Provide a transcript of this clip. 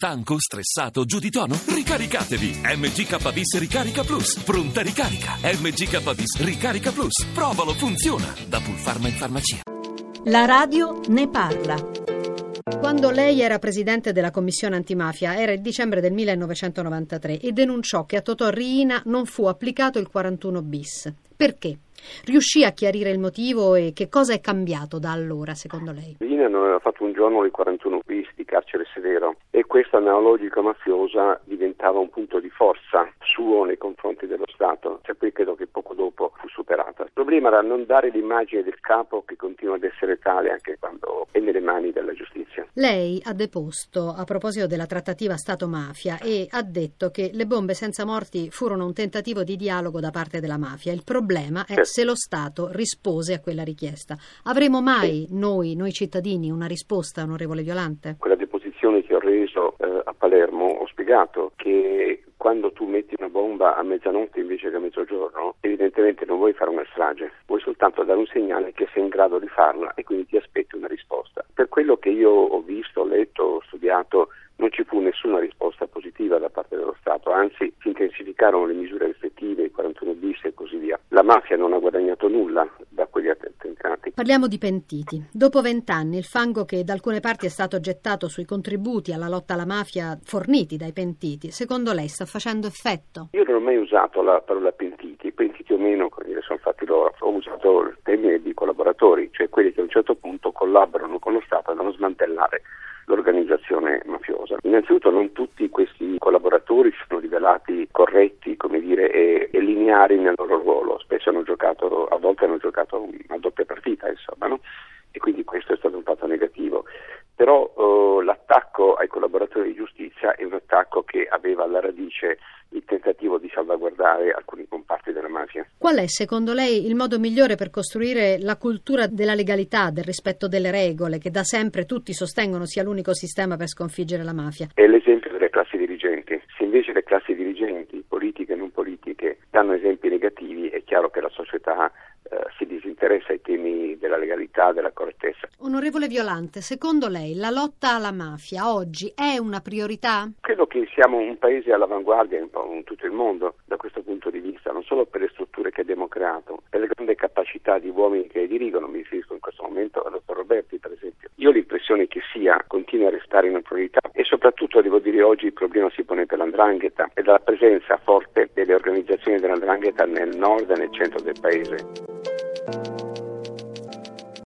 Stanco, stressato, giù di tono? Ricaricatevi! MGKBIS Ricarica Plus. Pronta ricarica. MGKBIS Ricarica Plus. Provalo, funziona. Da Pulpharma in farmacia. La radio ne parla. Quando lei era presidente della commissione antimafia era il dicembre del 1993 e denunciò che a Totò Riina non fu applicato il 41 bis. Perché? Riuscì a chiarire il motivo e che cosa è cambiato da allora, secondo lei? Riina non aveva fatto un giorno di 41 bis di carcere severo e questa neologica mafiosa diventava un punto di forza suo nei confronti dello Stato, cioè poi credo che poco dopo problema era non dare l'immagine del capo che continua ad essere tale anche quando è nelle mani della giustizia. Lei ha deposto a proposito della trattativa Stato-mafia e ha detto che le bombe senza morti furono un tentativo di dialogo da parte della mafia. Il problema è se lo Stato rispose a quella richiesta. Avremo mai noi, noi cittadini, una risposta, onorevole Violante? Quella deposizione che ho reso eh, a Palermo ho spiegato che quando tu metti una bomba a mezzanotte invece che a mezzogiorno, evidentemente non vuoi fare una strage, vuoi soltanto dare un segnale che sei in grado di farla e quindi ti aspetti una risposta. Per quello che io ho visto, letto, ho studiato, non ci fu nessuna risposta positiva da parte dello Stato, anzi si intensificarono le misure restrittive, i 41 bis e così via. La mafia non ha guadagnato nulla da quegli attentati. Parliamo di pentiti. Dopo vent'anni il fango che da alcune parti è stato gettato sui contributi alla lotta alla mafia forniti dai pentiti, secondo lei sta facendo effetto? Io non ho mai usato la parola pentiti, pentiti o meno, dire, sono fatti loro. Ho usato il termine di collaboratori, cioè quelli che a un certo punto collaborano con lo Stato e devono smantellare l'organizzazione mafiosa. Innanzitutto non tutti questi collaboratori si sono rivelati corretti, come dire, e lineari nel loro ruolo, spesso hanno giocato, a volte hanno giocato una doppia partita, insomma, no? e quindi questo è stato un fatto negativo. Però eh, l'attacco ai collaboratori di giustizia è un attacco che aveva alla radice il tentativo di salvaguardare alcuni comparti della mafia. Qual è secondo lei il modo migliore per costruire la cultura della legalità, del rispetto delle regole, che da sempre tutti sostengono sia l'unico sistema per sconfiggere la mafia? È l'esempio. Se invece le classi dirigenti, politiche e non politiche, danno esempi negativi, è chiaro che la società eh, si disinteressa ai temi della legalità, della correttezza. Onorevole Violante, secondo lei la lotta alla mafia oggi è una priorità? Credo che siamo un paese all'avanguardia in, in tutto il mondo da questo punto di vista, non solo per le strutture che abbiamo creato, per le grandi capacità di uomini che dirigono, mi riferisco in questo momento al dottor Roberti per esempio. Io ho l'impressione che sia, continui a restare una priorità soprattutto devo dire oggi il problema si pone per l'andrangheta e dalla presenza forte delle organizzazioni dell'andrangheta nel nord e nel centro del paese.